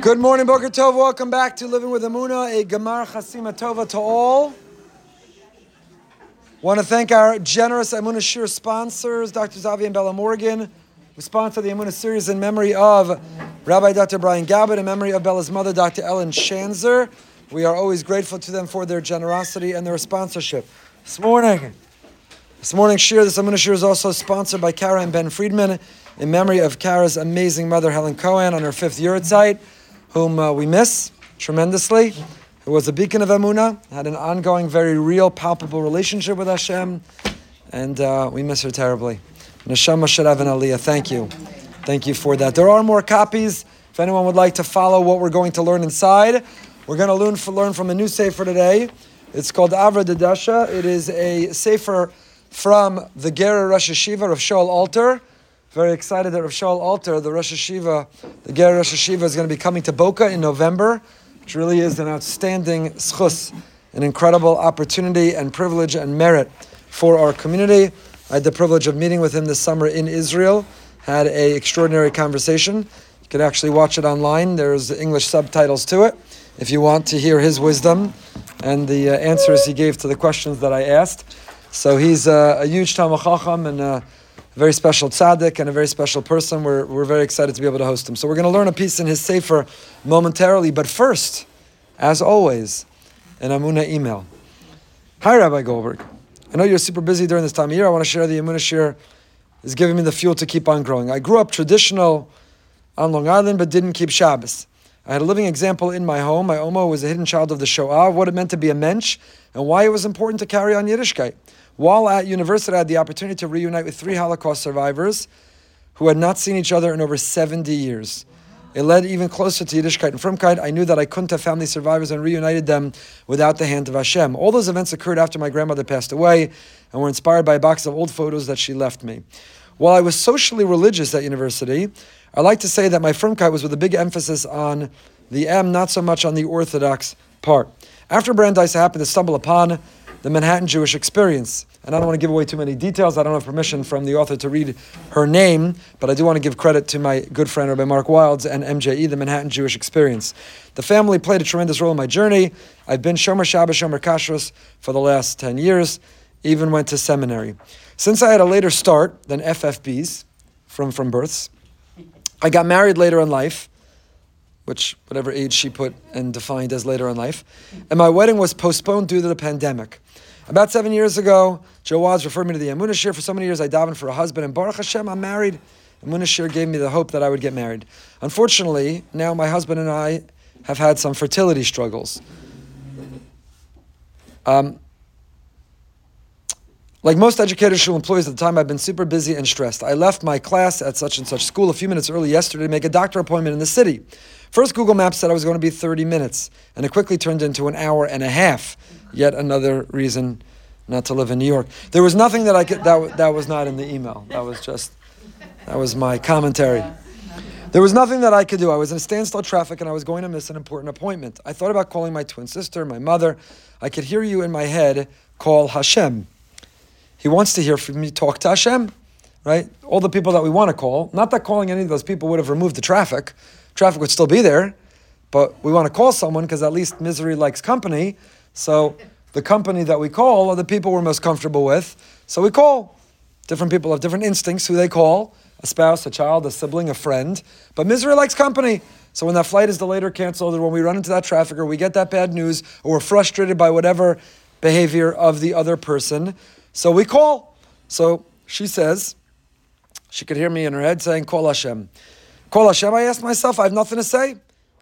Good morning, Boker Tov. Welcome back to Living with Emunah, a Gemar Chasima Tova to all. Want to thank our generous Emunah Shir sponsors, Dr. Zavi and Bella Morgan, who sponsor the Emunah series in memory of Rabbi Dr. Brian Gabbard, in memory of Bella's mother, Dr. Ellen Shanzer. We are always grateful to them for their generosity and their sponsorship. This morning, this morning's shir, this Emunah shir is also sponsored by Kara and Ben Friedman in memory of Kara's amazing mother, Helen Cohen, on her fifth yahrzeit, whom uh, we miss tremendously, who was a beacon of Amuna, had an ongoing, very real, palpable relationship with Hashem, and uh, we miss her terribly. Neshama Sharav and Aliyah, thank you. Thank you for that. There are more copies. If anyone would like to follow what we're going to learn inside, we're going to learn, learn from a new sefer today. It's called Avra Dedasha. It is a sefer from the Gerer Rosh Yeshiva of Shaul Alter. Very excited that Rav Shaul Alter, the Rosh Yeshiva, the Gerer Rosh Yeshiva, is going to be coming to Boca in November, which really is an outstanding schus, an incredible opportunity and privilege and merit for our community. I had the privilege of meeting with him this summer in Israel, had a extraordinary conversation. You can actually watch it online. There's English subtitles to it if you want to hear his wisdom and the uh, answers he gave to the questions that I asked. So he's uh, a huge Talmid Chacham and uh, a very special tzaddik and a very special person. We're, we're very excited to be able to host him. So we're going to learn a piece in his sefer momentarily. But first, as always, an Emunah email. Hi, Rabbi Goldberg. I know you're super busy during this time of year. I want to share the Emunah shir is giving me the fuel to keep on growing. I grew up traditional on Long Island, but didn't keep Shabbos. I had a living example in my home. My Oma was a hidden child of the Shoah, what it meant to be a mensch, and why it was important to carry on Yiddishkeit. While at university, I had the opportunity to reunite with three Holocaust survivors who had not seen each other in over 70 years. It led even closer to Yiddishkeit and Frumkeit. I knew that I couldn't have found these survivors and reunited them without the hand of Hashem. All those events occurred after my grandmother passed away and were inspired by a box of old photos that she left me. While I was socially religious at university, I like to say that my Frumkeit was with a big emphasis on the M, not so much on the Orthodox part. After Brandeis, I happened to stumble upon the Manhattan Jewish Experience. And I don't want to give away too many details. I don't have permission from the author to read her name, but I do want to give credit to my good friend Rabbi Mark Wildes and MJE, the Manhattan Jewish Experience. The family played a tremendous role in my journey. I've been Shomer Shabbos, Shomer Kashrus for the last 10 years, even went to seminary. Since I had a later start than FFBs from, from births, I got married later in life which whatever age she put and defined as later in life. And my wedding was postponed due to the pandemic. About seven years ago, Joe Waz referred me to the Emunah Shir. For so many years, I davened for a husband, and Baruch Hashem, I'm married. Emunah Shir gave me the hope that I would get married. Unfortunately, now my husband and I have had some fertility struggles. Um, like most educational employees at the time, I've been super busy and stressed. I left my class at such and such school a few minutes early yesterday to make a doctor appointment in the city. First, Google Maps said I was going to be 30 minutes, and it quickly turned into an hour and a half. Yet another reason not to live in New York. There was nothing that I could, that, that was not in the email. That was just, that was my commentary. There was nothing that I could do. I was in standstill traffic and I was going to miss an important appointment. I thought about calling my twin sister, my mother. I could hear you in my head call Hashem. He wants to hear from me talk to Hashem, right? All the people that we want to call. Not that calling any of those people would have removed the traffic traffic would still be there, but we want to call someone because at least misery likes company. So the company that we call are the people we're most comfortable with. So we call. Different people have different instincts who they call a spouse, a child, a sibling, a friend. But misery likes company. So when that flight is delayed or canceled, or when we run into that traffic, or we get that bad news, or we're frustrated by whatever behavior of the other person, so we call. So she says, she could hear me in her head saying, Call Hashem. Call Hashem, I asked myself, I have nothing to say.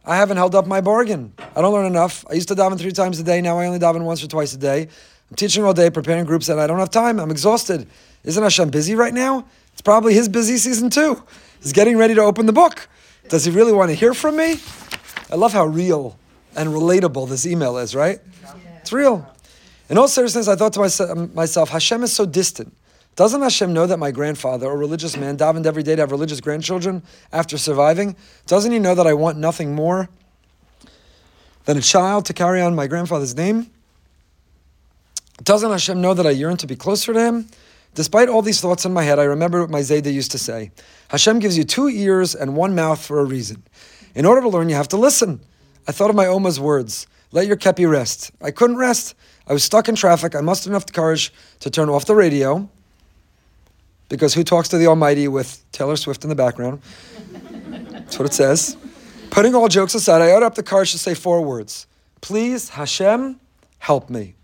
I haven't held up my bargain. I don't learn enough. I used to daven three times a day. Now I only daven once or twice a day. I'm teaching all day, preparing groups, and I don't have time. I'm exhausted. Isn't Hashem busy right now? It's probably his busy season too. He's getting ready to open the book. Does he really want to hear from me? I love how real and relatable this email is, right? It's real. In all seriousness, I thought to um, myself, Hashem is so distant. Doesn't Hashem know that my grandfather, a religious man, davened every day to have religious grandchildren after surviving? Doesn't he know that I want nothing more than a child to carry on my grandfather's name? Doesn't Hashem know that I yearn to be closer to him? Despite all these thoughts in my head, I remember what my Zayda used to say Hashem gives you two ears and one mouth for a reason. In order to learn, you have to listen. I thought of my Oma's words. Let your kepi rest. I couldn't rest. I was stuck in traffic. I mustered enough courage to turn off the radio. Because who talks to the Almighty with Taylor Swift in the background? That's what it says. Putting all jokes aside, I opened up the courage to say four words. Please, Hashem, help me.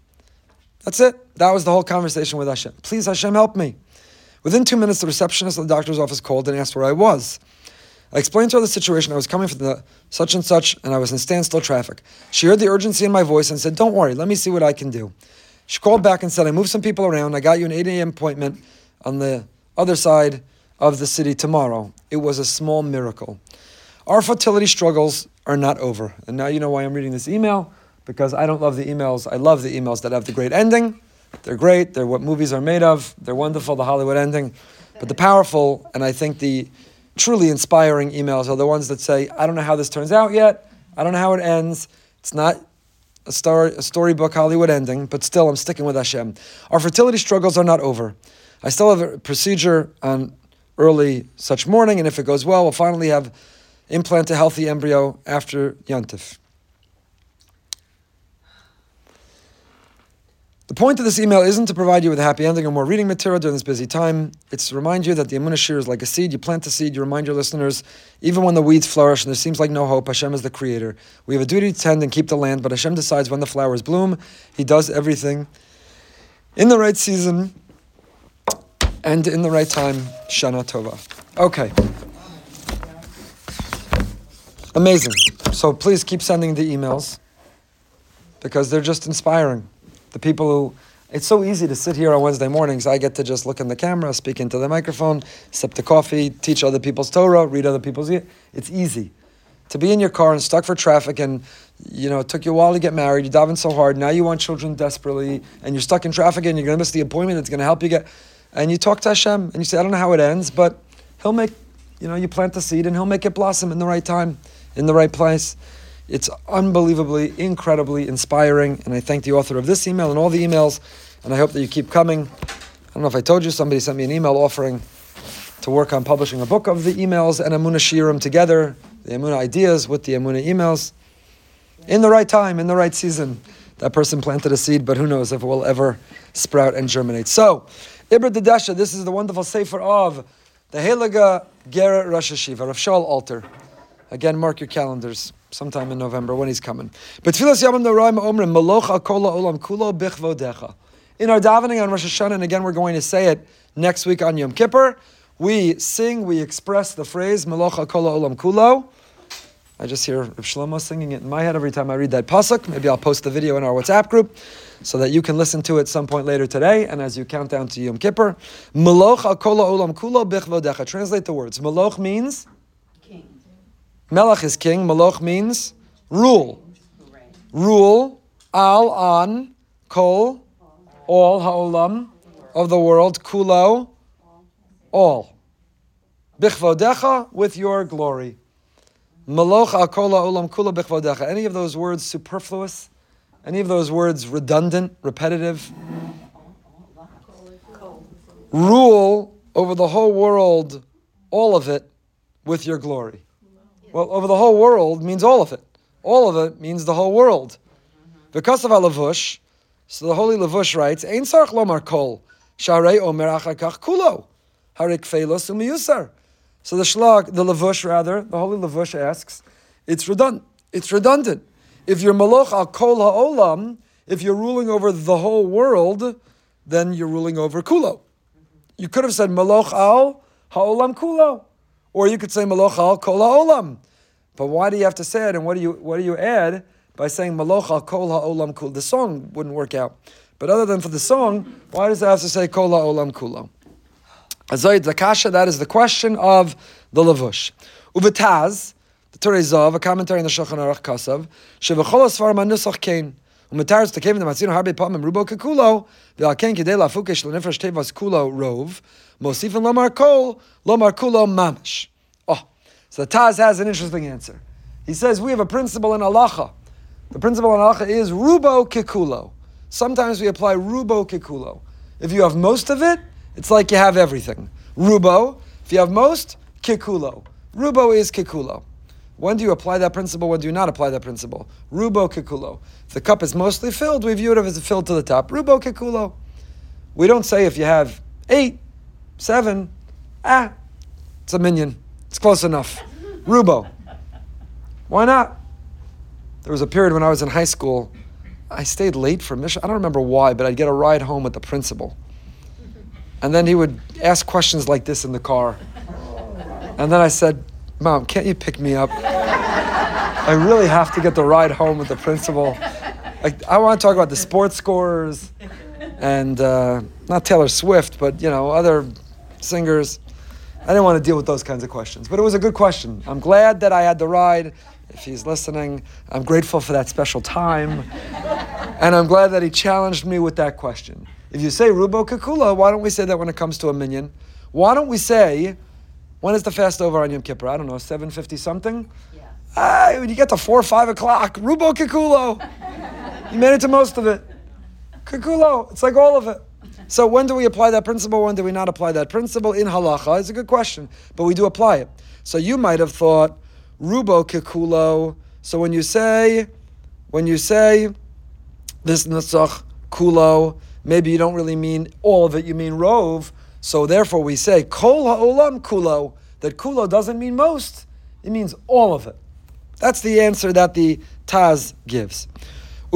That's it. That was the whole conversation with Hashem. Please, Hashem, help me. Within two minutes, the receptionist of the doctor's office called and asked where I was. I explained to her the situation. I was coming from the such and such, and I was in standstill traffic. She heard the urgency in my voice and said, Don't worry, let me see what I can do. She called back and said, I moved some people around. I got you an 8 a.m. appointment on the other side of the city tomorrow. It was a small miracle. Our fertility struggles are not over. And now you know why I'm reading this email, because I don't love the emails. I love the emails that have the great ending. They're great. They're what movies are made of. They're wonderful, the Hollywood ending. But the powerful, and I think the truly inspiring emails are the ones that say, I don't know how this turns out yet. I don't know how it ends. It's not a, story, a storybook Hollywood ending, but still I'm sticking with Hashem. Our fertility struggles are not over. I still have a procedure on early such morning, and if it goes well, we'll finally have implant a healthy embryo after Yontif. The point of this email isn't to provide you with a happy ending or more reading material during this busy time. It's to remind you that the Emunah Shir is like a seed. You plant the seed, you remind your listeners, even when the weeds flourish and there seems like no hope, Hashem is the creator. We have a duty to tend and keep the land, but Hashem decides when the flowers bloom. He does everything in the right season and in the right time. Shana Tova. Okay. Amazing. So please keep sending the emails because they're just inspiring. The people who, it's so easy to sit here on Wednesday mornings. I get to just look in the camera, speak into the microphone, sip the coffee, teach other people's Torah, read other people's. It's easy. To be in your car and stuck for traffic and, you know, it took you a while to get married, You're diving so hard, now you want children desperately, and you're stuck in traffic and you're going to miss the appointment, going to help you get. And you talk to Hashem and you say, I don't know how it ends, but He'll make, you know, you plant the seed and He'll make it blossom in the right time in the right place. It's unbelievably, incredibly inspiring, and I thank the author of this email and all the emails, and I hope that you keep coming. I don't know if I told you, somebody sent me an email offering to work on publishing a book of the emails and Emunah Shirim together, the Emunah ideas with the Emunah emails, in the right time, in the right season. That person planted a seed, but who knows if it will ever sprout and germinate. So, Ibra Dedesha, this is the wonderful sefer of the Heliga Gerrer Rosh Yeshiva, Rav Shaul Alter. Again, mark your calendars sometime in November when he's coming. But Tfilas Yamim Noraim Omrim Malocha Kola Olam Kulo Bichvodecha. In our davening on Rosh Hashanah, and again we're going to say it next week on Yom Kippur, we sing, we express the phrase Malocha Kola Olam Kulo. I just hear Rav Shlomo singing it in my head every time I read that pasuk. Maybe I'll post the video in our WhatsApp group so that you can listen to it some point later today. And as you count down to Yom Kippur, Maloch Kola Olam Kulo Bichvodecha. Translate the words. Maloch means Melech is king. Maloch means rule. Rule al on kol all haolam of the world kulo all. Bichvodecha with your glory. Maloch al kol haolam kula bichvodecha. Any of those words superfluous? Any of those words redundant, repetitive? Rule over the whole world, all of it, with your glory. Well, over the whole world means all of it. All of it means the whole world. Of Lavush, so the Holy Lavush writes, Ein sarch lomar kol, sharei omer achakach kulo, harik felos umiyusar. So the shlag, the Lavush rather, the Holy Lavush asks, it's redundant. It's redundant. If you're maloch al kol ha'olam, if you're ruling over the whole world, then you're ruling over kulo. You could have said maloch al ha'olam kulo. Or you could say Maloch al kol ha'olam. But why do you have to say it? And what do you what do you add by saying Malocha al Kol Ha'olam Kul? The song wouldn't work out. But other than for the song, why does it have to say Kol Ha'olam Kulo? Azoy Dakasha, that is the question of the Lavush. Uvataz, the Turei Zahav, a commentary on the Shulchan Aruch Kasav, Shevachol Asfar Manusach Kane. ומתארץ תקייב נמצאינו הרבה פעמים רובו ככולו, ועל The כדי להפוק יש לנפש טבע אז כולו רוב, מוסיפים לומר כל, so the Taz has an interesting answer. He says we have a principle in halacha. The principle in halacha is rubo kikulo. Sometimes we apply rubo kikulo. If you have most of it, it's like you have everything. Rubo, if you have most, kikulo. Rubo is kikulo. When do you apply that principle? When do you not apply that principle? Rubo kikulo. If the cup is mostly filled, we view it as filled to the top. Rubo kikulo. We don't say if you have eight, seven, ah, it's a minyan. It's close enough. Rubo. Why not? There was a period when I was in high school. I stayed late for mission. I don't remember why, but I'd get a ride home with the principal. And then he would ask questions like this in the car. And then I said, Mom, can't you pick me up? I really have to get the ride home with the principal. Like, I want to talk about the sports scores and uh, not Taylor Swift, but you know other singers. I didn't want to deal with those kinds of questions, but it was a good question. I'm glad that I had the ride. If he's listening, I'm grateful for that special time, and I'm glad that he challenged me with that question. If you say Rubo Kakula, why don't we say that when it comes to a minyan? Why don't we say when is the fast over on Yom Kippur? I don't know, 750 something? Yeah. Ah, when you get to 4 or 5 o'clock, Rubo Kikulo. you made it to most of it. Kikulo. It's like all of it. So when do we apply that principle? When do we not apply that principle? In halacha, it's a good question, but we do apply it. So you might have thought, Rubo Kikulo. So when you say, when you say this Nasach Kulo, maybe you don't really mean all of it, you mean Rove. So therefore, we say kol ha'olam kulo. That kulo doesn't mean most; it means all of it. That's the answer that the Taz gives.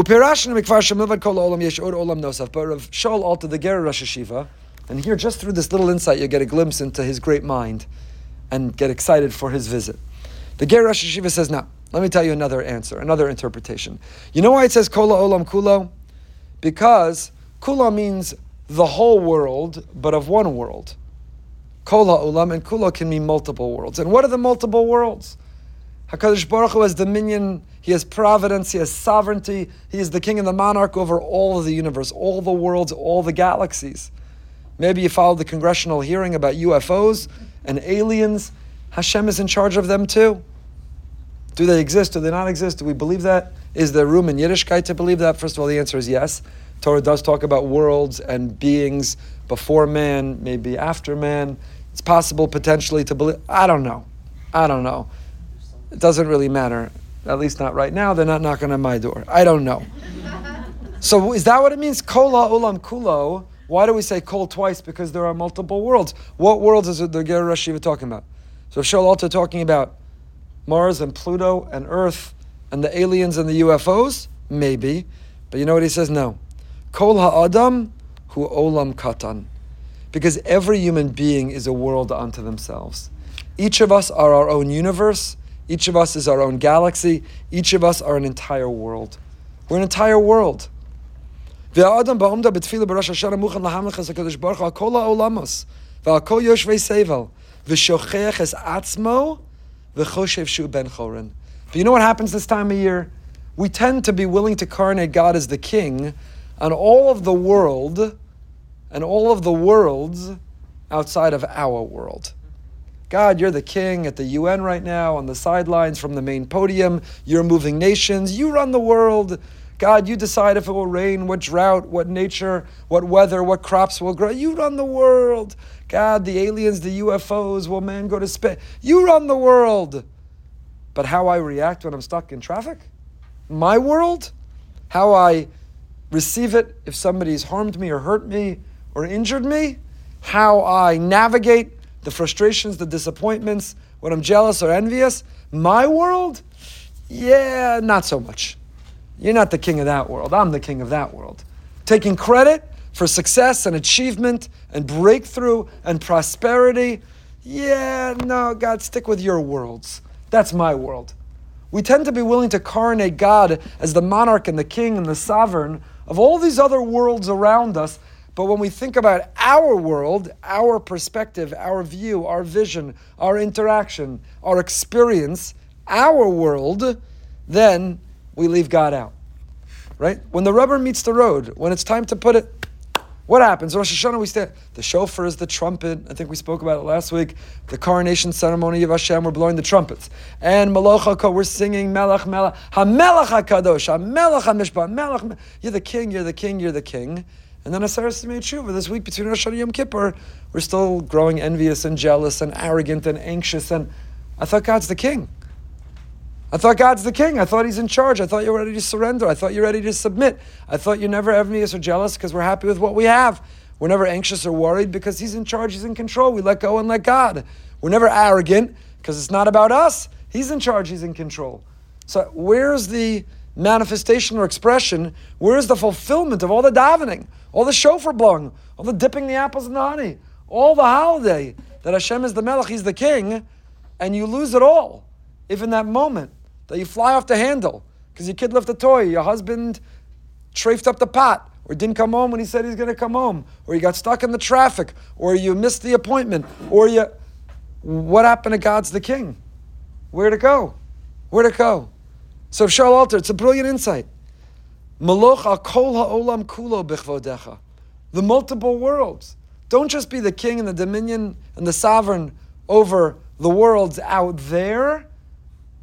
Upirashna mikvar shemilvad kol olam yesh od olam nosaf. But Rav Shaul Alter the Ger Rosh Yeshiva, and here just through this little insight, you get a glimpse into his great mind, and get excited for his visit. The Ger Rosh Yeshiva says, "Now, let me tell you another answer, another interpretation. You know why it says kol olam kulo? Because kulo means the whole world, but of one world. Kola ulam and kula can mean multiple worlds. And what are the multiple worlds? Hakadosh Baruch Hu has dominion. He has providence. He has sovereignty. He is the king and the monarch over all of the universe, all the worlds, all the galaxies. Maybe you followed the congressional hearing about UFOs and aliens. Hashem is in charge of them too. Do they exist? Do they not exist? Do we believe that? Is there room in Yiddishkeit to believe that? First of all, the answer is yes. Torah does talk about worlds and beings before man, maybe after man. It's possible potentially to believe. I don't know. I don't know. It doesn't really matter. At least not right now. They're not knocking on my door. I don't know. so is that what it means? Kola ulam kulo. Why do we say kol twice? Because there are multiple worlds. What worlds is the Ger Rashiva talking about? So Shaul Alter talking about Mars and Pluto and Earth and the aliens and the UFOs? Maybe. But you know what he says? No. Kol ha'adam hu olam katan. Because every human being is a world unto themselves. Each of us are our own universe. Each of us is our own galaxy. Each of us are an entire world. We're an entire world. והאדם בעומדה בתפילה בראש השנה מוכן להמלך את הקדוש ברוך הוא על כל העולמוס ועל כל יושבי סבל ושוכח את עצמו וחושב שהוא בן חורן. But you know what happens this time of year? We tend to be willing to carnate God as the king on all of the world and all of the worlds outside of our world. God, you're the king at the UN right now, on the sidelines from the main podium. You're moving nations. You run the world. God, you decide if it will rain, what drought, what nature, what weather, what crops will grow. You run the world. God, the aliens, the UFOs, will man go to space? You run the world. But how I react when I'm stuck in traffic? My world? How I receive it if somebody's harmed me or hurt me or injured me, how I navigate the frustrations, the disappointments, when I'm jealous or envious. My world, yeah, not so much. You're not the king of that world. I'm the king of that world. Taking credit for success and achievement and breakthrough and prosperity. Yeah, no, God, stick with your worlds. That's my world. We tend to be willing to coronate God as the monarch and the king and the sovereign of all these other worlds around us. But when we think about our world, our perspective, our view, our vision, our interaction, our experience, our world, then we leave God out. Right? When the rubber meets the road, when it's time to put it what happens? Rosh Hashanah, we stand. The shofar is the trumpet. I think we spoke about it last week. The coronation ceremony of Hashem, we're blowing the trumpets. And Malach we're singing Melech, Melech, HaMelech HaKadosh, HaMelech HaMishpat, Melech. You're the king, you're the king, you're the king. And then Aseres made tshuva this week between Rosh Hashanah and Yom Kippur. We're still growing envious and jealous and arrogant and anxious. And I thought God's the king. I thought God's the king. I thought he's in charge. I thought you're ready to surrender. I thought you're ready to submit. I thought you're never envious or jealous because we're happy with what we have. We're never anxious or worried because he's in charge, he's in control. We let go and let God. We're never arrogant because it's not about us. He's in charge, he's in control. So where's the manifestation or expression? Where's the fulfillment of all the davening, all the shofar blowing, all the dipping the apples in the honey, all the holiday that Hashem is the melech, he's the king, and you lose it all if in that moment that you fly off the handle because your kid left a toy, your husband trafed up the pot, or didn't come home when he said he's going to come home, or you got stuck in the traffic, or you missed the appointment, or you. What happened to God's the King? Where'd it go? Where'd it go? So Shaul Alter, it's a brilliant insight. Maloch kol ha'olam kulo bichvodecha. The multiple worlds. Don't just be the king and the dominion and the sovereign over the worlds out there.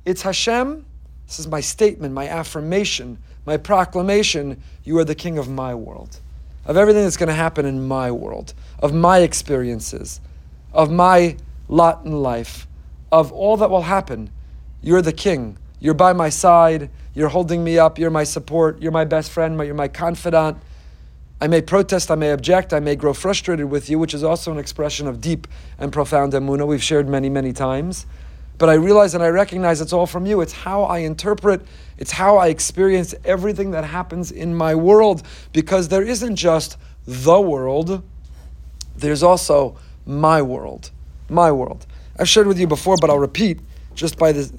It's Hashem. This is my statement, my affirmation, my proclamation. You are the king of my world, of everything that's going to happen in my world, of my experiences, of my lot in life, of all that will happen. You're the king. You're by my side. You're holding me up. You're my support. You're my best friend. You're my confidant. I may protest, I may object, I may grow frustrated with you, which is also an expression of deep and profound emuna. We've shared many, many times. But I realize and I recognize it's all from you. It's how I interpret, it's how I experience everything that happens in my world. Because there isn't just the world, there's also my world. My world. I've shared with you before, but I'll repeat just by this,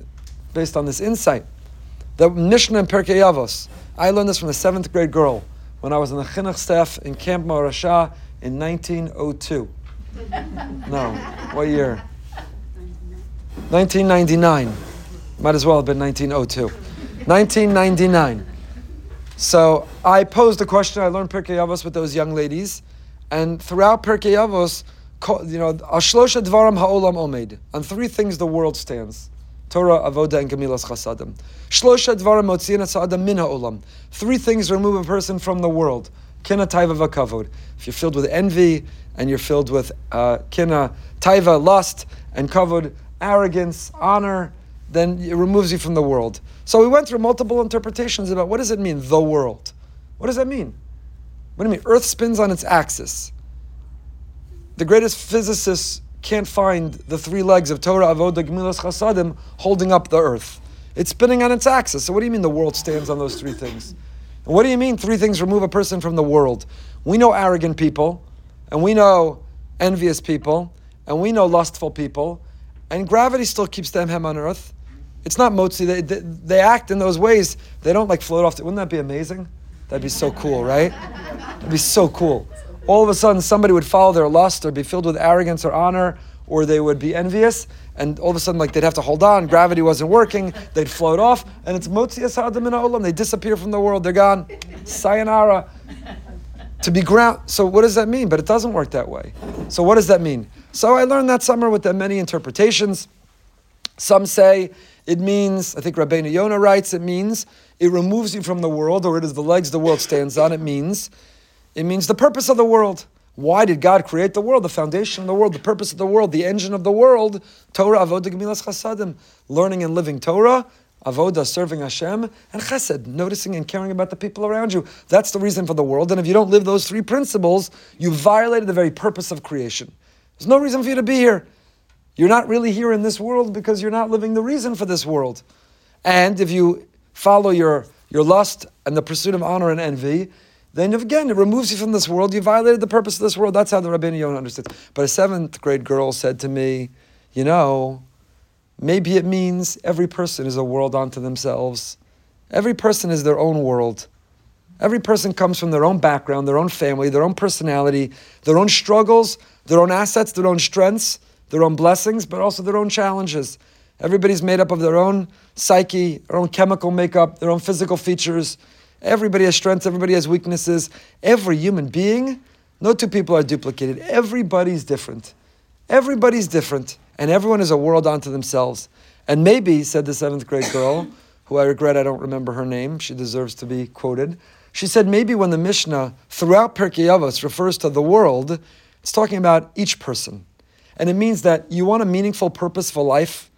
based on this insight. The Mishnah in Pirkei Avos. I learned this from a seventh grade girl when I was in the chinuch staff in Camp Morasha in 1902. no, what year? 1999. Might as well have been 1902. 1999. So I posed a question. I learned Pirkei Avos with those young ladies, and throughout Pirkei Avos, you know, Ashlosha Dvaram Ha'olam Omed. On three things the world stands. Torah, Avoda, and Gemilas Chasadim. Shlosha Dvaram Motzian Sa'adam Min Ha'olam. Three things remove a person from the world. Kina, Taiva, Vakavod. If you're filled with envy, and you're filled with uh, Kina, Taiva, lust, and Kavod, arrogance, honor, then it removes you from the world. So we went through multiple interpretations about what does it mean, the world? What does that mean? What do you mean? Earth spins on its axis. The greatest physicists can't find the three legs of Torah, Avodah, Gemilas, Chasadim holding up the earth. It's spinning on its axis. So what do you mean the world stands on those three things? And what do you mean three things remove a person from the world? We know arrogant people, and we know envious people, and we know lustful people, and gravity still keeps them hem on earth. It's not motzi. They, they, they, act in those ways. They don't like float off. The, wouldn't that be amazing? That'd be so cool, right? That'd be so cool. All of a sudden, somebody would follow their lust or be filled with arrogance or honor, or they would be envious, and all of a sudden, like they'd have to hold on. Gravity wasn't working. They'd float off, and it's motzi asadim in olam. They disappear from the world. They're gone. Sayonara. To be ground. So what does that mean? But it doesn't work that way. So what does that mean? So I learned that summer with the many interpretations. Some say it means, I think Rabbeinu Yonah writes, it means it removes you from the world, or it is the legs the world stands on. It means, it means the purpose of the world. Why did God create the world? The foundation of the world, the purpose of the world, the engine of the world. Torah, avodah, gemilas chasadim. Learning and living Torah, avodah, uh, serving Hashem, and chesed, noticing and caring about the people around you. That's the reason for the world. And if you don't live those three principles, you violated the very purpose of creation. There's no reason for you to be here. You're not really here in this world because you're not living the reason for this world. And if you follow your, your lust and the pursuit of honor and envy, then again, it removes you from this world. You violated the purpose of this world. That's how the Rabbeinu Yonah understood. But a seventh grade girl said to me, You know, maybe it means every person is a world unto themselves. Every person is their own world. Every person comes from their own background, their own family, their own personality, their own struggles, their own assets, their own strengths, their own blessings, but also their own challenges. Everybody's made up of their own psyche, their own chemical makeup, their own physical features. Everybody has strengths, everybody has weaknesses. Every human being, no two people are duplicated. Everybody's different. Everybody's different. And everyone is a world unto themselves. And maybe, said the seventh grade girl, who I regret I don't remember her name, she deserves to be quoted. She said maybe when the Mishnah throughout Pirkei Avos refers to the world, it's talking about each person. And it means that you want a meaningful, purposeful life,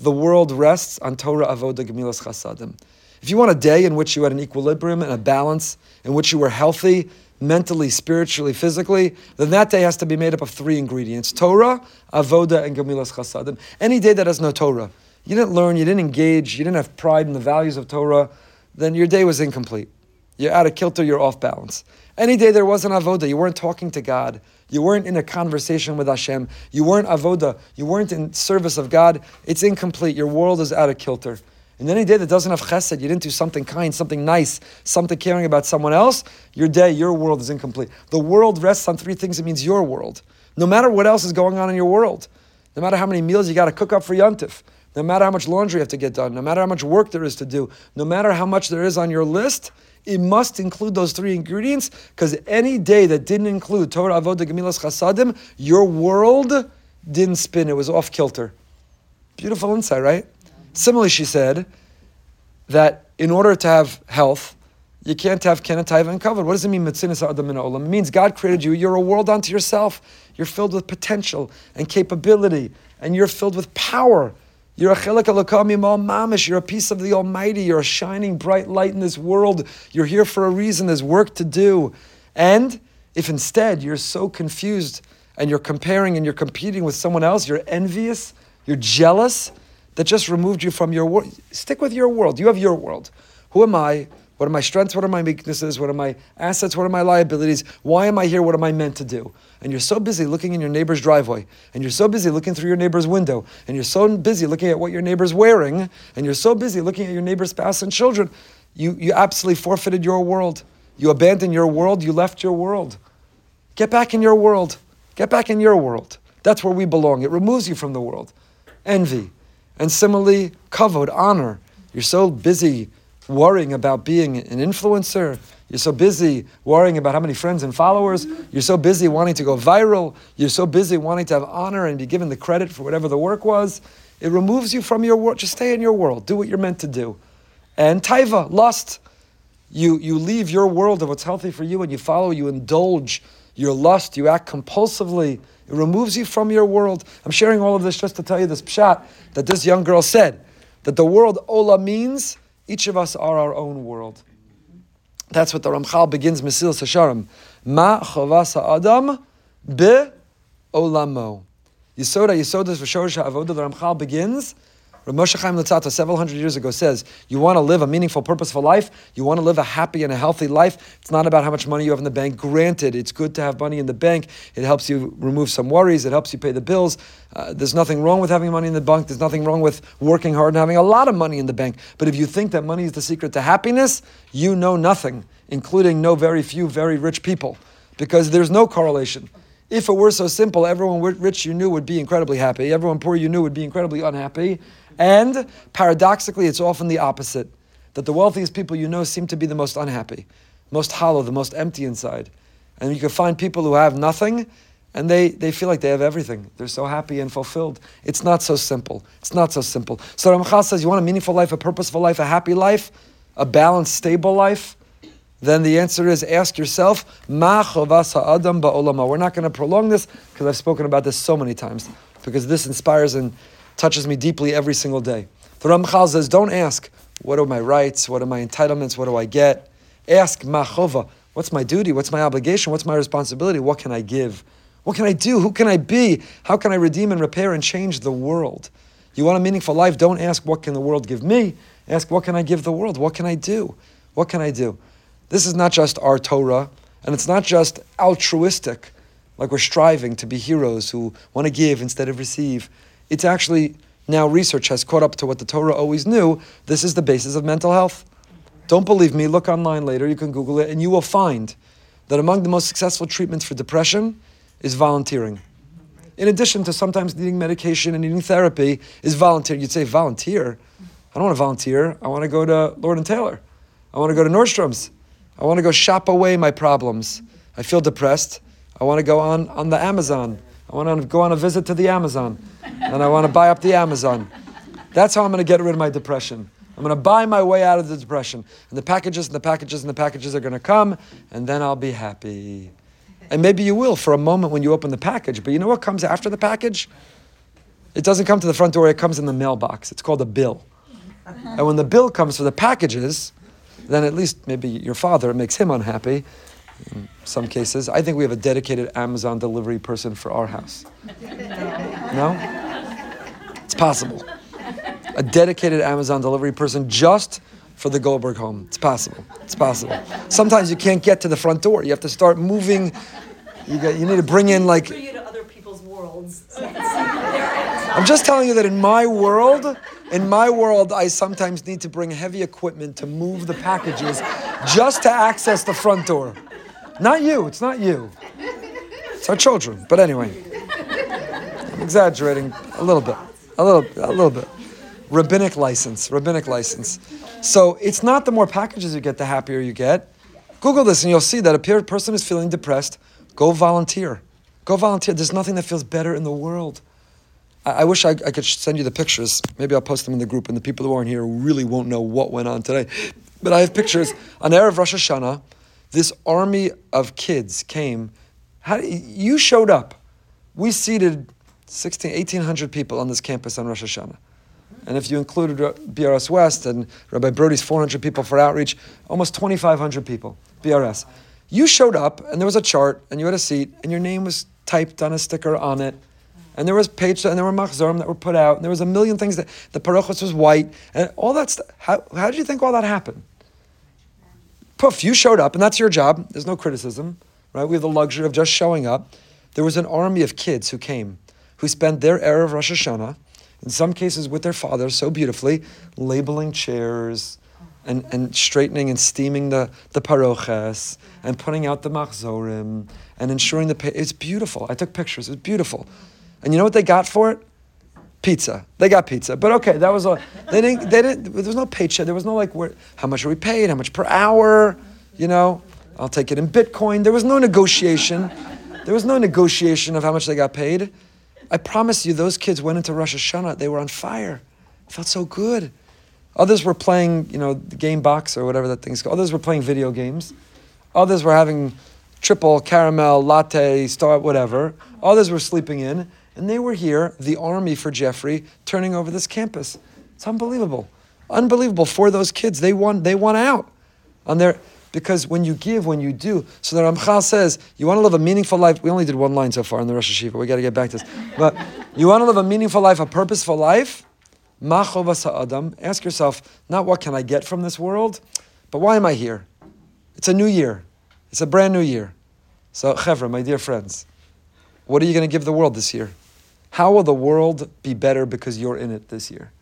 the world rests on Torah Avodah, Gemilas Chasadim. If you want a day in which you had an equilibrium and a balance, in which you were healthy, mentally, spiritually, physically, then that day has to be made up of three ingredients Torah, Avoda, and Gemilas Chasadim. Any day that has no Torah, you didn't learn, you didn't engage, you didn't have pride in the values of Torah, then your day was incomplete. You're out of kilter, you're off balance. Any day there wasn't avoda, you weren't talking to God, you weren't in a conversation with Hashem, you weren't avoda, you weren't in service of God, it's incomplete. Your world is out of kilter. And any day that doesn't have chesed, you didn't do something kind, something nice, something caring about someone else, your day, your world is incomplete. The world rests on three things, it means your world. No matter what else is going on in your world, no matter how many meals you got to cook up for Yontif, no matter how much laundry you have to get done, no matter how much work there is to do, no matter how much there is on your list, it must include those three ingredients because any day that didn't include Torah, Avodah, Gemilas, Chasadim, your world didn't spin. It was off kilter. Beautiful insight, right? Similarly, she said that in order to have health, you can't have kenataiva and covered. What does it mean, mitzinis adam olam? It means God created you. You're a world unto yourself. You're filled with potential and capability, and you're filled with power. You're a chelik mamish. You're a piece of the Almighty. You're a shining bright light in this world. You're here for a reason. There's work to do. And if instead you're so confused and you're comparing and you're competing with someone else, you're envious, you're jealous, that just removed you from your world. Stick with your world. You have your world. Who am I? What are my strengths? What are my weaknesses? What are my assets? What are my liabilities? Why am I here? What am I meant to do? And you're so busy looking in your neighbor's driveway, and you're so busy looking through your neighbor's window, and you're so busy looking at what your neighbor's wearing, and you're so busy looking at your neighbor's spouse and children, you, you absolutely forfeited your world. You abandoned your world, you left your world. Get back in your world. Get back in your world. That's where we belong. It removes you from the world. Envy. And similarly, kavod, honor. You're so busy worrying about being an influencer. You're so busy worrying about how many friends and followers. You're so busy wanting to go viral. You're so busy wanting to have honor and be given the credit for whatever the work was. It removes you from your world. Just stay in your world. Do what you're meant to do. And taiva, lust. You, you leave your world of what's healthy for you and you follow, you indulge your lust, you act compulsively. It removes you from your world. I'm sharing all of this just to tell you this pshat that this young girl said that the world ola means each of us are our own world. That's what the Ramchal begins Mesilas Yesharim. Ma chavas adam be olamo. Yisoda Yisodas v'shorish avoda. The Ramchal begins Moshe Chaim Luzzatto several hundred years ago says, you want to live a meaningful, purposeful life, you want to live a happy and a healthy life, it's not about how much money you have in the bank. Granted, it's good to have money in the bank. It helps you remove some worries, it helps you pay the bills. Uh, there's nothing wrong with having money in the bank, there's nothing wrong with working hard and having a lot of money in the bank. But if you think that money is the secret to happiness, you know nothing, including no very few very rich people, because there's no correlation. If it were so simple, everyone rich you knew would be incredibly happy, everyone poor you knew would be incredibly unhappy. And paradoxically, it's often the opposite that the wealthiest people you know seem to be the most unhappy, most hollow, the most empty inside. And you can find people who have nothing and they, they feel like they have everything. They're so happy and fulfilled. It's not so simple. It's not so simple. So Ramchal says, you want a meaningful life, a purposeful life, a happy life, a balanced, stable life? Then the answer is ask yourself. We're not going to prolong this because I've spoken about this so many times because this inspires and touches me deeply every single day. The Ramchal says, don't ask, what are my rights? What are my entitlements? What do I get? Ask, machova, what's my duty? What's my obligation? What's my responsibility? What can I give? What can I do? Who can I be? How can I redeem and repair and change the world? You want a meaningful life? Don't ask, what can the world give me? Ask, what can I give the world? What can I do? What can I do? This is not just our Torah, and it's not just altruistic, like we're striving to be heroes who want to give instead of receive it's actually now research has caught up to what the Torah always knew. This is the basis of mental health. Don't believe me, look online later, you can Google it, and you will find that among the most successful treatments for depression is volunteering. In addition to sometimes needing medication and needing therapy, is volunteer. You'd say, volunteer? I don't want to volunteer. I want to go to Lord and Taylor. I want to go to Nordstrom's. I want to go shop away my problems. I feel depressed. I want to go on, on the Amazon. I want to go on a visit to the Amazon and I want to buy up the Amazon. That's how I'm going to get rid of my depression. I'm going to buy my way out of the depression. And the packages and the packages and the packages are going to come, and then I'll be happy. And maybe you will for a moment when you open the package, but you know what comes after the package? It doesn't come to the front door, it comes in the mailbox. It's called a bill. And when the bill comes for the packages, then at least maybe your father, it makes him unhappy in some cases. I think we have a dedicated Amazon delivery person for our house. No? It's possible. A dedicated Amazon delivery person just for the Goldberg home. It's possible. It's possible. Sometimes you can't get to the front door. You have to start moving. You, get, you need to bring in like. you to other people's worlds. I'm just telling you that in my world, in my world, I sometimes need to bring heavy equipment to move the packages just to access the front door. Not you, it's not you. It's our children. But anyway, I'm exaggerating a little bit. A little, a little bit. Rabbinic license, rabbinic license. So it's not the more packages you get, the happier you get. Google this and you'll see that a person is feeling depressed. Go volunteer. Go volunteer. There's nothing that feels better in the world. I, wish I, I, could send you the pictures. Maybe I'll post them in the group, and the people who aren't here really won't know what went on today. But I have pictures. On Erev Rosh Hashanah, this army of kids came. How, you showed up. We seated 16, 1,800 people on this campus on Rosh Hashanah. And if you included BRS West and Rabbi Brody's 400 people for outreach, almost 2,500 people, BRS. You showed up and there was a chart and you had a seat and your name was typed on a sticker on it. And there was page and there were machzorim that were put out and there was a million things that the parochos was white and all that stuff. How, how did you think all that happened? Poof, you showed up and that's your job. There's no criticism, right? We have the luxury of just showing up. There was an army of kids who came, who spent their era of Rosh Hashanah in some cases with their father so beautifully, labeling chairs and, and straightening and steaming the, the paroches and putting out the machzorim and ensuring the, it's beautiful. I took pictures, it was beautiful. And you know what they got for it? Pizza. They got pizza. But okay, that was a, they didn't, they didn't, there was no paycheck. There was no like, where, how much are we paid? How much per hour? You know, I'll take it in Bitcoin. There was no negotiation. There was no negotiation of how much they got paid. I promise you, those kids went into Rosh Hashanah, they were on fire. It felt so good. Others were playing, you know, the game box or whatever that thing's called. Others were playing video games. Others were having triple caramel latte, star, whatever. Others were sleeping in. And they were here, the army for Jeffrey, turning over this campus. It's unbelievable. Unbelievable for those kids. They won, they won out on their because when you give, when you do, so the Ramchal says, you want to live a meaningful life. We only did one line so far in the Rosh Yeshiva. We got to get back to this. But you want to live a meaningful life, a purposeful life. Adam. Ask yourself, not what can I get from this world, but why am I here? It's a new year. It's a brand new year. So, Chevra, my dear friends, what are you going to give the world this year? How will the world be better because you're in it this year?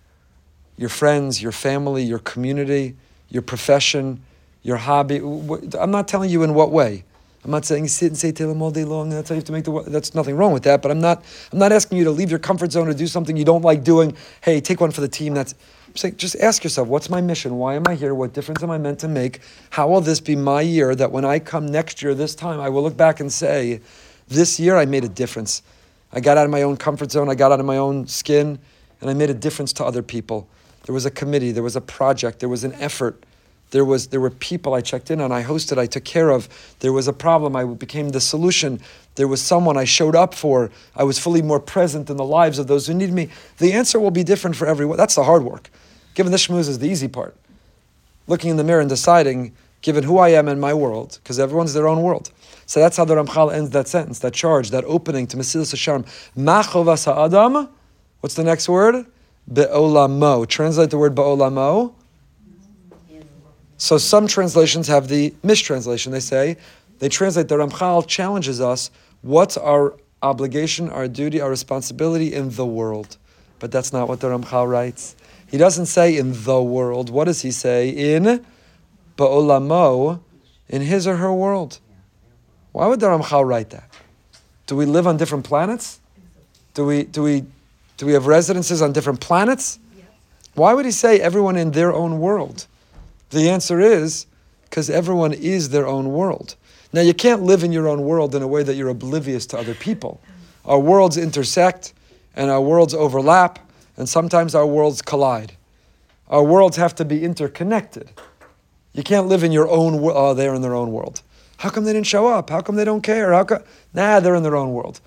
Your friends, your family, your community, your profession, your hobby. I'm not telling you in what way. I'm not saying sit and say Tehillim all day long. That's how you have to make the. That's nothing wrong with that. But I'm not. I'm not asking you to leave your comfort zone or do something you don't like doing. Hey, take one for the team. That's. I'm saying just ask yourself, what's my mission? Why am I here? What difference am I meant to make? How will this be my year? That when I come next year, this time, I will look back and say, this year I made a difference. I got out of my own comfort zone. I got out of my own skin, and I made a difference to other people. There was a committee. There was a project. There was an effort there was there were people I checked in on, I hosted, I took care of. There was a problem, I became the solution. There was someone I showed up for. I was fully more present in the lives of those who need me. The answer will be different for everyone. That's the hard work. Given this shmooze is the easy part. Looking in the mirror and deciding, given who I am in my world, because everyone's their own world. So that's how the Ramchal ends that sentence, that charge, that opening to Mesilas Yesharim. Machovas ha'adam. What's the next word? Be'olamo. Translate the word be'olamo so some translations have the mistranslation. They say, they translate the Ramchal challenges us, what's our obligation, our duty, our responsibility in the world? But that's not what the Ramchal writes. He doesn't say in the world. What does he say? In Ba'olamo, in his or her world. Why would the Ramchal write that? Do we live on different planets? Do we, do we, do we have residences on different planets? Why would he say everyone in their own world? The answer is because everyone is their own world. Now, you can't live in your own world in a way that you're oblivious to other people. Our worlds intersect and our worlds overlap, and sometimes our worlds collide. Our worlds have to be interconnected. You can't live in your own world. Oh, they're in their own world. How come they didn't show up? How come they don't care? How come? Nah, they're in their own world.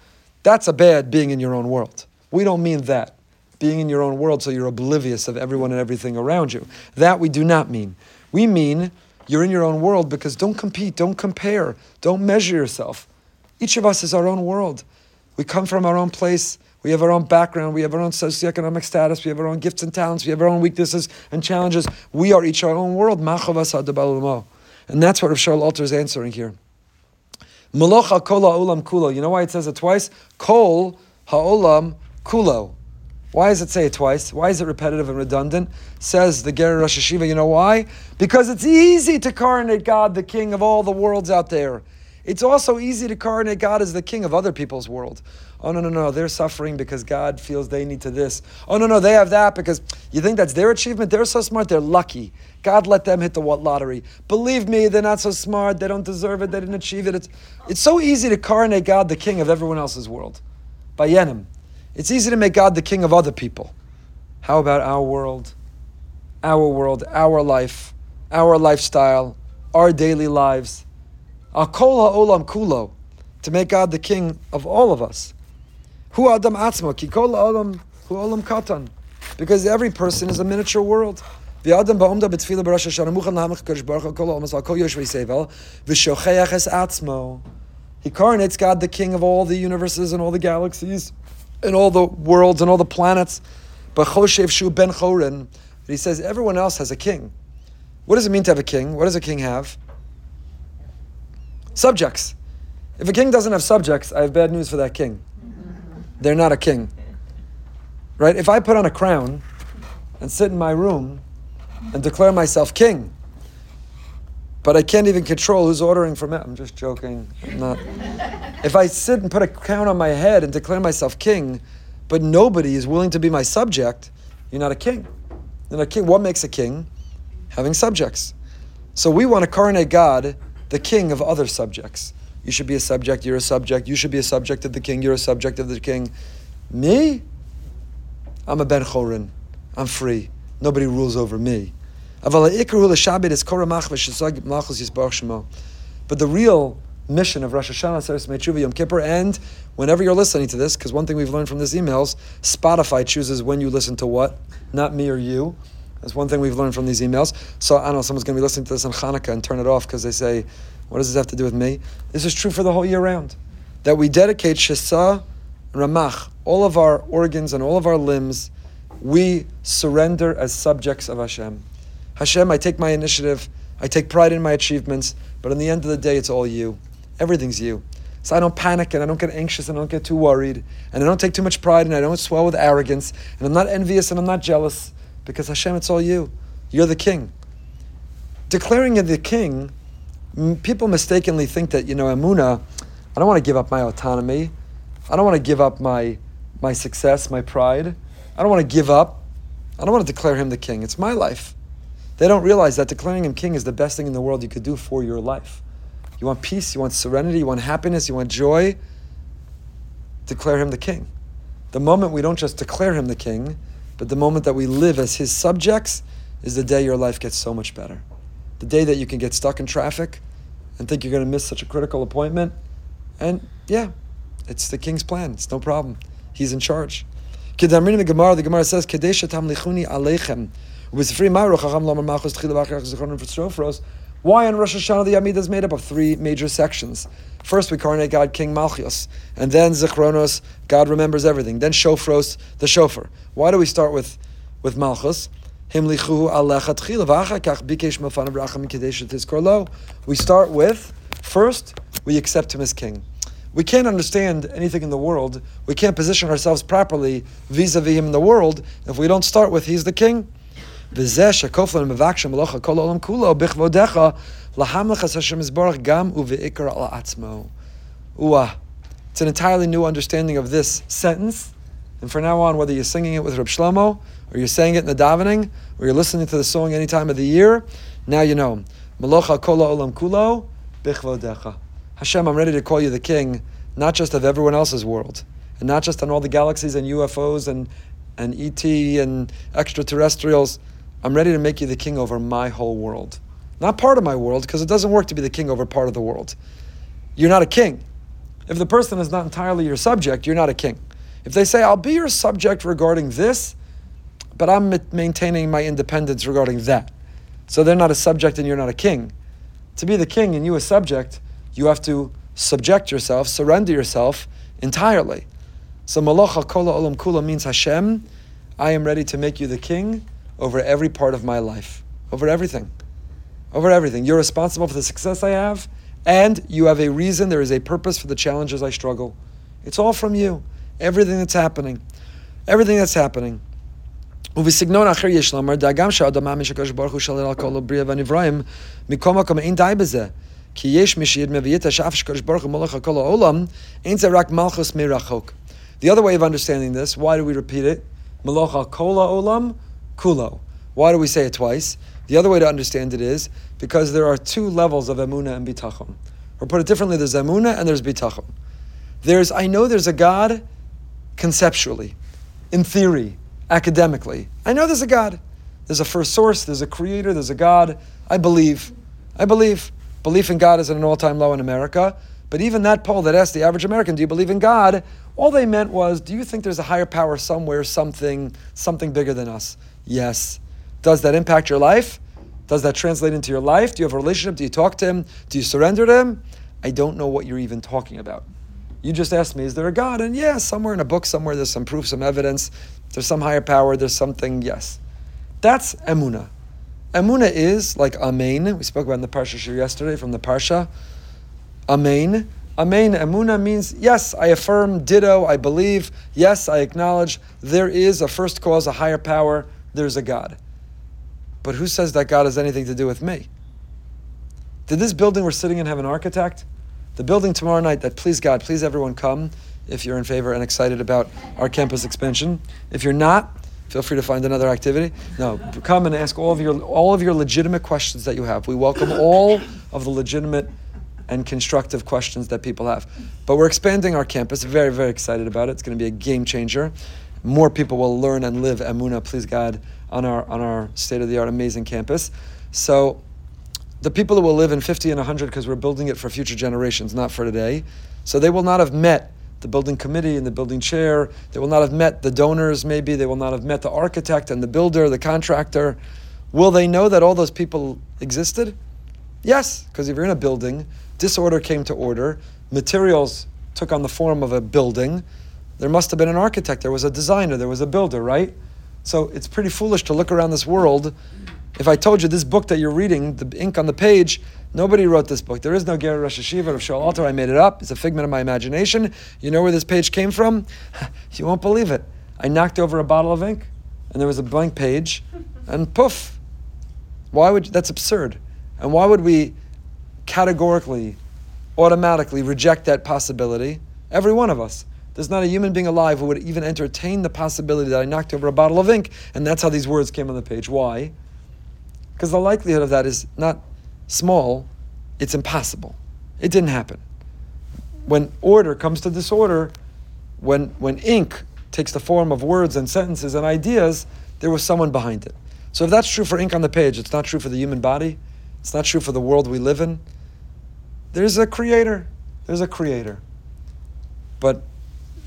That's a bad being in your own world. We don't mean that. Being in your own world so you're oblivious of everyone and everything around you. That we do not mean. We mean you're in your own world because don't compete, don't compare, don't measure yourself. Each of us is our own world. We come from our own place. We have our own background. We have our own socioeconomic status. We have our own gifts and talents. We have our own weaknesses and challenges. We are each our own world. And that's what Rav Shaul Alter is answering here. Kulo. You know why it says it twice? Kol ha'olam kulo. Why does it say it twice? Why is it repetitive and redundant? Says the Ger Rosh Yeshiva. You know why? Because it's easy to coronate God, the King of all the worlds out there. It's also easy to coronate God as the King of other people's world. Oh no no no, they're suffering because God feels they need to this. Oh no no, they have that because you think that's their achievement. They're so smart. They're lucky. God let them hit the lottery. Believe me, they're not so smart. They don't deserve it. They didn't achieve it. It's, it's so easy to coronate God the king of everyone else's world. Bayenim. It's easy to make God the king of other people. How about our world? Our world, our life, our lifestyle, our daily lives. Akol ha'olam kulo. To make God the king of all of us. Hu adam atzma, ki kol ha'olam hu olam katan. Because every person is a miniature world. V'adam ba'omda b'tfila b'rosh Hashanah muchan lahamach kadosh baruch hu kol omas al kol yoshvei sevel v'shocheach es atzmo. He coronates God, the King of all the universes and all the galaxies and all the worlds and all the planets. But Choshev Shu ben Chorin, he says everyone else has a king. What does it mean to have a king? What does a king have? Subjects. If a king doesn't have subjects, I have bad news for that king. They're not a king. Right? If I put on a crown and sit in my room and declare myself king. But I can't even control who's ordering from me. I'm just joking. I'm not. If I sit and put a crown on my head and declare myself king, but nobody is willing to be my subject, you're not a king. You're not a king. What makes a king? Having subjects. So we want to coronate God, the king of other subjects. You should be a subject, you're a subject. You should be a subject of the king, you're a subject of the king. Me? I'm a Ben Chorin. I'm free. Nobody rules over me. But the real mission of Rosh Hashanah, Seres Mechuva, Yom Kippur, and whenever you're listening to this, because one thing we've learned from these emails, Spotify chooses when you listen to what, not me or you. That's one thing we've learned from these emails. So I don't know, someone's going to be listening to this on Hanukkah and turn it off because they say, what does this have to do with me? This is true for the whole year round. That we dedicate Shesa Ramach, all of our organs and all of our limbs, we surrender as subjects of Hashem. Hashem, I take my initiative, I take pride in my achievements, but in the end of the day, it's all you. Everything's you. So I don't panic and I don't get anxious and I don't get too worried and I don't take too much pride and I don't swell with arrogance and I'm not envious and I'm not jealous because Hashem, it's all you. You're the king. Declaring you the king, people mistakenly think that, you know, Amuna, I don't want to give up my autonomy. I don't want to give up my, my success, my pride. I don't want to give up. I don't want to declare him the king. It's my life. They don't realize that declaring him king is the best thing in the world you could do for your life. You want peace, you want serenity, you want happiness, you want joy. Declare him the king. The moment we don't just declare him the king, but the moment that we live as his subjects is the day your life gets so much better. The day that you can get stuck in traffic and think you're going to miss such a critical appointment. And yeah, it's the king's plan. It's no problem. He's in charge. The Gemara, the Gemara says, Kadesha tamlichuni alechem. Why on Rosh Hashanah the Amida is made up of three major sections. First, we coronate God, King Malchios, and then Zichronos, God remembers everything. Then Shofros, the shofar. Why do we start with with Malchus? We start with first we accept him as king. We can't understand anything in the world. We can't position ourselves properly vis-a-vis him in the world if we don't start with He's the King. It's an entirely new understanding of this sentence. And from now on, whether you're singing it with Reb Shlomo, or you're saying it in the davening, or you're listening to the song any time of the year, now you know. Malocha kolo olam kulo bichvodecha. Hashem, I'm ready to call you the king, not just of everyone else's world, and not just on all the galaxies and UFOs and, and ET and extraterrestrials. I'm ready to make you the king over my whole world. Not part of my world, because it doesn't work to be the king over part of the world. You're not a king. If the person is not entirely your subject, you're not a king. If they say, I'll be your subject regarding this, but I'm maintaining my independence regarding that. So they're not a subject and you're not a king. To be the king and you a subject, you have to subject yourself, surrender yourself entirely. So Malacha Kola Olam Kula means Hashem, I am ready to make you the king over every part of my life, over everything. Over everything. You're responsible for the success I have, and you have a reason, there is a purpose for the challenges I struggle. It's all from you. Everything that's happening. Everything that's happening. ובסגנון אחר יש לומר, דאגם שהאדם מאמין שהקדוש ברוך הוא שלל על כל הבריאה והנבראים, מכל מקום אין די בזה. כי יש מי שידמה שאף שקדוש ברוך הוא מולך על כל העולם, אין זה רק מלכוס מרחוק. The other way of understanding this, why do we repeat it? Maloch al kol olam Kulo. Why do we say it twice? The other way to understand it is because there are two levels of emuna and bitachon. Or put it differently, there's emuna and there's bitachon. There's I know there's a God conceptually, in theory, academically. I know there's a God. There's a first source, there's a creator, there's a God. I believe. I believe. Belief in God is at an all time low in America. But even that poll that asked the average American, do you believe in God? All they meant was, do you think there's a higher power somewhere, something, something bigger than us? Yes. Does that impact your life? Does that translate into your life? Do you have a relationship? Do you talk to him? Do you surrender to him? I don't know what you're even talking about. You just asked me, is there a God? And yeah, somewhere in a book, somewhere there's some proof, some evidence. There's some higher power, there's something, yes. That's emuna. Emuna is like Amen. We spoke about in the Parsha yesterday from the Parsha. Amen. Amen. Emuna means yes, I affirm, ditto, I believe, yes, I acknowledge there is a first cause, a higher power, there's a God. But who says that God has anything to do with me? Did this building we're sitting in have an architect? The building tomorrow night that please God, please everyone come if you're in favor and excited about our campus expansion. If you're not, feel free to find another activity. No, come and ask all of your all of your legitimate questions that you have. We welcome all of the legitimate and constructive questions that people have. But we're expanding our campus. Very, very excited about it. It's going to be a game changer. More people will learn and live Emuna, please God, on our on our state of the art amazing campus. So the people who will live in 50 and 100 because we're building it for future generations, not for today. So they will not have met the building committee and the building chair. They will not have met the donors, maybe. They will not have met the architect and the builder, the contractor. Will they know that all those people existed? Yes, because if you're in a building, disorder came to order, materials took on the form of a building. There must have been an architect, there was a designer, there was a builder, right? So it's pretty foolish to look around this world if I told you this book that you're reading, the ink on the page, nobody wrote this book. There is no Ger Rosh Yeshiva of Shaul Alter. I made it up. It's a figment of my imagination. You know where this page came from? you won't believe it. I knocked over a bottle of ink, and there was a blank page, and poof. Why would that's absurd? And why would we categorically, automatically reject that possibility? Every one of us. There's not a human being alive who would even entertain the possibility that I knocked over a bottle of ink, and that's how these words came on the page. Why? Because the likelihood of that is not small, it's impossible. It didn't happen. When order comes to disorder, when, when ink takes the form of words and sentences and ideas, there was someone behind it. So if that's true for ink on the page, it's not true for the human body, it's not true for the world we live in. There's a creator. There's a creator. But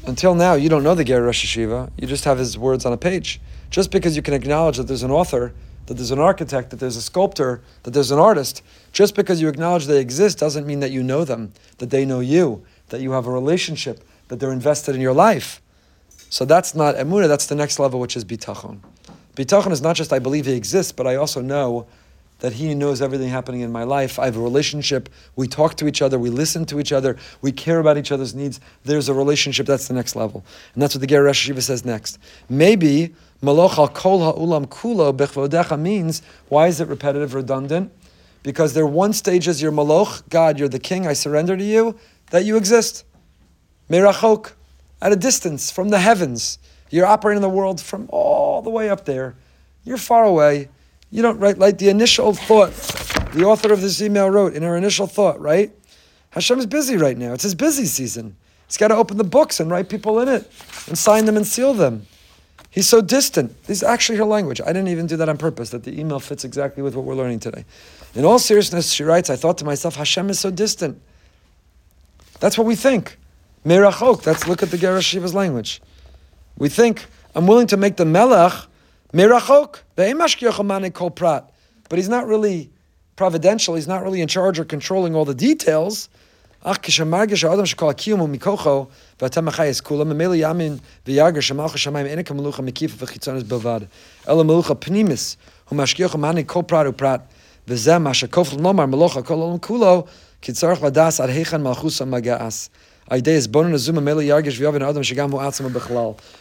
until now, you don't know the Ger Rosh Yeshiva. You just have his words on a page. Just because you can acknowledge that there's an author that there's an architect, that there's a sculptor, that there's an artist, just because you acknowledge they exist doesn't mean that you know them, that they know you, that you have a relationship, that they're invested in your life. So that's not emunah, that's the next level, which is bitachon. Bitachon is not just I believe he exists, but I also know that he knows everything happening in my life. I have a relationship. We talk to each other. We listen to each other. We care about each other's needs. There's a relationship. That's the next level. And that's what the Ger Rosh Yeshiva says next. Maybe Maloch al kol ha'ulam kulo bechvodecha means, why is it repetitive, redundant? Because there are one stage is your maloch, God, you're the king, I surrender to you, that you exist. Merachok, at a distance from the heavens. You're operating the world from all the way up there. You're far away. You don't write like the initial thought. The author of this email wrote in her initial thought, right? Hashem is busy right now. It's his busy season. He's got to open the books and write people in it and sign them and seal them. He's so distant. This is actually her language. I didn't even do that on purpose, that the email fits exactly with what we're learning today. In all seriousness, she writes, I thought to myself, Hashem is so distant. That's what we think. Merachok, that's look at the Ger Rosh language. We think, I'm willing to make the kol prat. But he's not really providential, he's not really in charge or controlling all the details.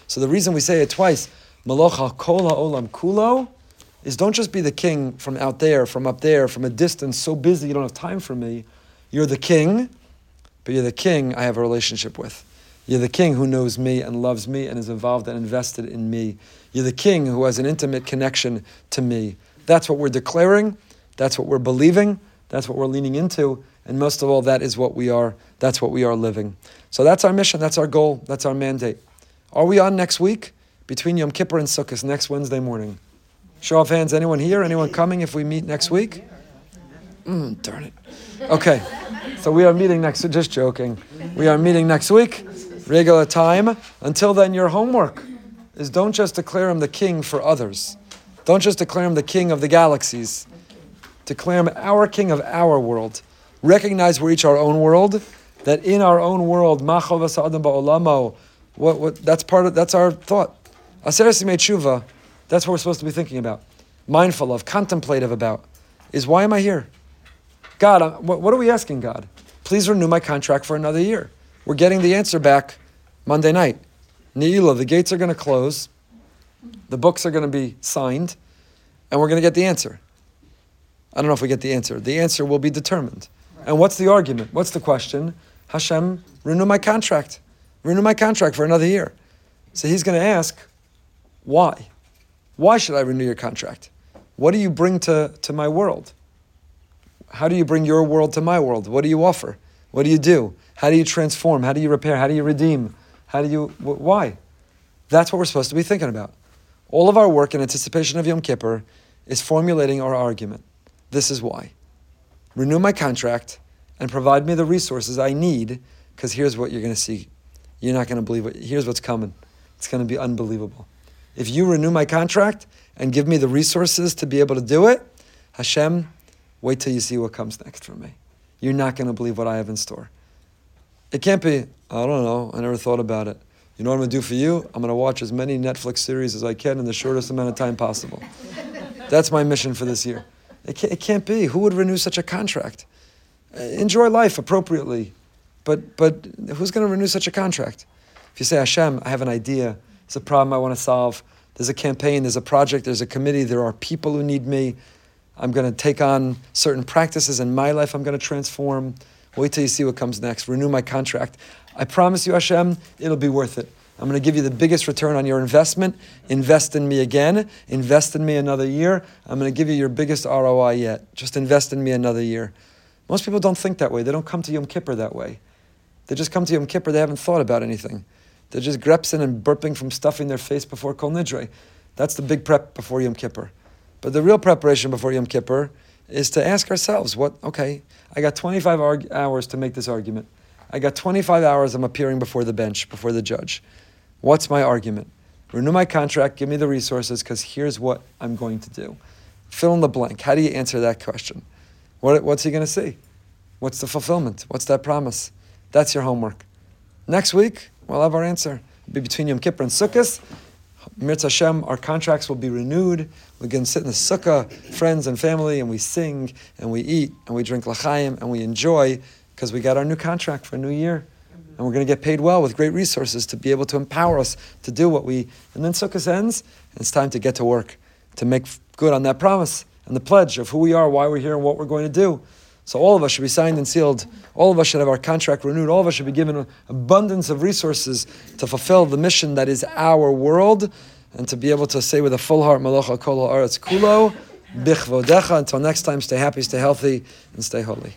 So the reason we say it twice, Malach al kol ha'olam kulo is don't just be the king from out there, from up there, from a distance, so busy you don't have time for me. You're the king, but you're the king I have a relationship with. You're the king who knows me and loves me and is involved and invested in me. You're the king who has an intimate connection to me. That's what we're declaring. That's what we're believing. That's what we're leaning into. And most of all, that is what we are. That's what we are living. So that's our mission. That's our goal. That's our mandate. Are we on next week? Between Yom Kippur and Sukkot, next Wednesday morning. Show of hands. Anyone here? Anyone coming if we meet next week? Mm, darn it. Okay. So we are meeting next just joking. We are meeting next week, regular time. Until then, your homework is don't just declare him the king for others. Don't just declare him the king of the galaxies. Declare him our king of our world. Recognize we're each our own world, that in our own world, what, what, that's part of that's our thought. Aseret Tshuva, that's what we're supposed to be thinking about, mindful of, contemplative about, is why am I here? God, uh, what are we asking God? Please renew my contract for another year. We're getting the answer back Monday night. Ne'ilah, the gates are going to close, the books are going to be signed, and we're going to get the answer. I don't know if we get the answer. The answer will be determined. And what's the argument? What's the question? Hashem, renew my contract. Renew my contract for another year. So he's going to ask, why? Why should I renew your contract? What do you bring to, to my world? How do you bring your world to my world? What do you offer? What do you do? How do you transform? How do you repair? How do you redeem? How do you, wh- why? That's what we're supposed to be thinking about. All of our work in anticipation of Yom Kippur is formulating our argument. This is why. Renew my contract and provide me the resources I need, because here's what you're going to see. You're not going to believe it. Here's what's coming. It's going to be unbelievable. If you renew my contract and give me the resources to be able to do it, Hashem, wait till you see what comes next for me. You're not going to believe what I have in store. It can't be, I don't know, I never thought about it. You know what I'm going to do for you? I'm going to watch as many Netflix series as I can in the shortest amount of time possible. That's my mission for this year. It can't, it can't be. Who would renew such a contract? Uh, enjoy life appropriately, but, but who's going to renew such a contract? If you say, Hashem, I have an idea, it's a problem I want to solve. There's a campaign, there's a project, there's a committee, there are people who need me. I'm going to take on certain practices in my life, I'm going to transform. Wait till you see what comes next. Renew my contract. I promise you, Hashem, it'll be worth it. I'm going to give you the biggest return on your investment. Invest in me again. Invest in me another year. I'm going to give you your biggest ROI yet. Just invest in me another year. Most people don't think that way. They don't come to Yom Kippur that way. They just come to Yom Kippur, they haven't thought about anything. They're just grepsing and burping from stuffing their face before Kol Nidre. That's the big prep before Yom Kippur. But the real preparation before Yom Kippur is to ask ourselves, what, okay, I got 25 arg- hours to make this argument. I got 25 hours I'm appearing before the bench, before the judge. What's my argument? Renew my contract, give me the resources, because here's what I'm going to do. Fill in the blank. How do you answer that question? What, what's he going to see? What's the fulfillment? What's that promise? That's your homework. Next week, we'll have our answer. It'll be between Yom Kippur and Sukkot. Mirz Hashem, our contracts will be renewed. We can sit in the sukkah, friends and family, and we sing, and we eat, and we drink l'chaim, and we enjoy, because we got our new contract for a new year. And we're going to get paid well with great resources to be able to empower us to do what we. And then Sukkot ends, and it's time to get to work, to make good on that promise and the pledge of who we are, why we're here, and what we're going to do. So all of us should be signed and sealed. All of us should have our contract renewed. All of us should be given abundance of resources to fulfill the mission that is our world, and to be able to say with a full heart, Malacha Haaretz Kulo, Bichvodecha. Until next time, stay happy, stay healthy, and stay holy.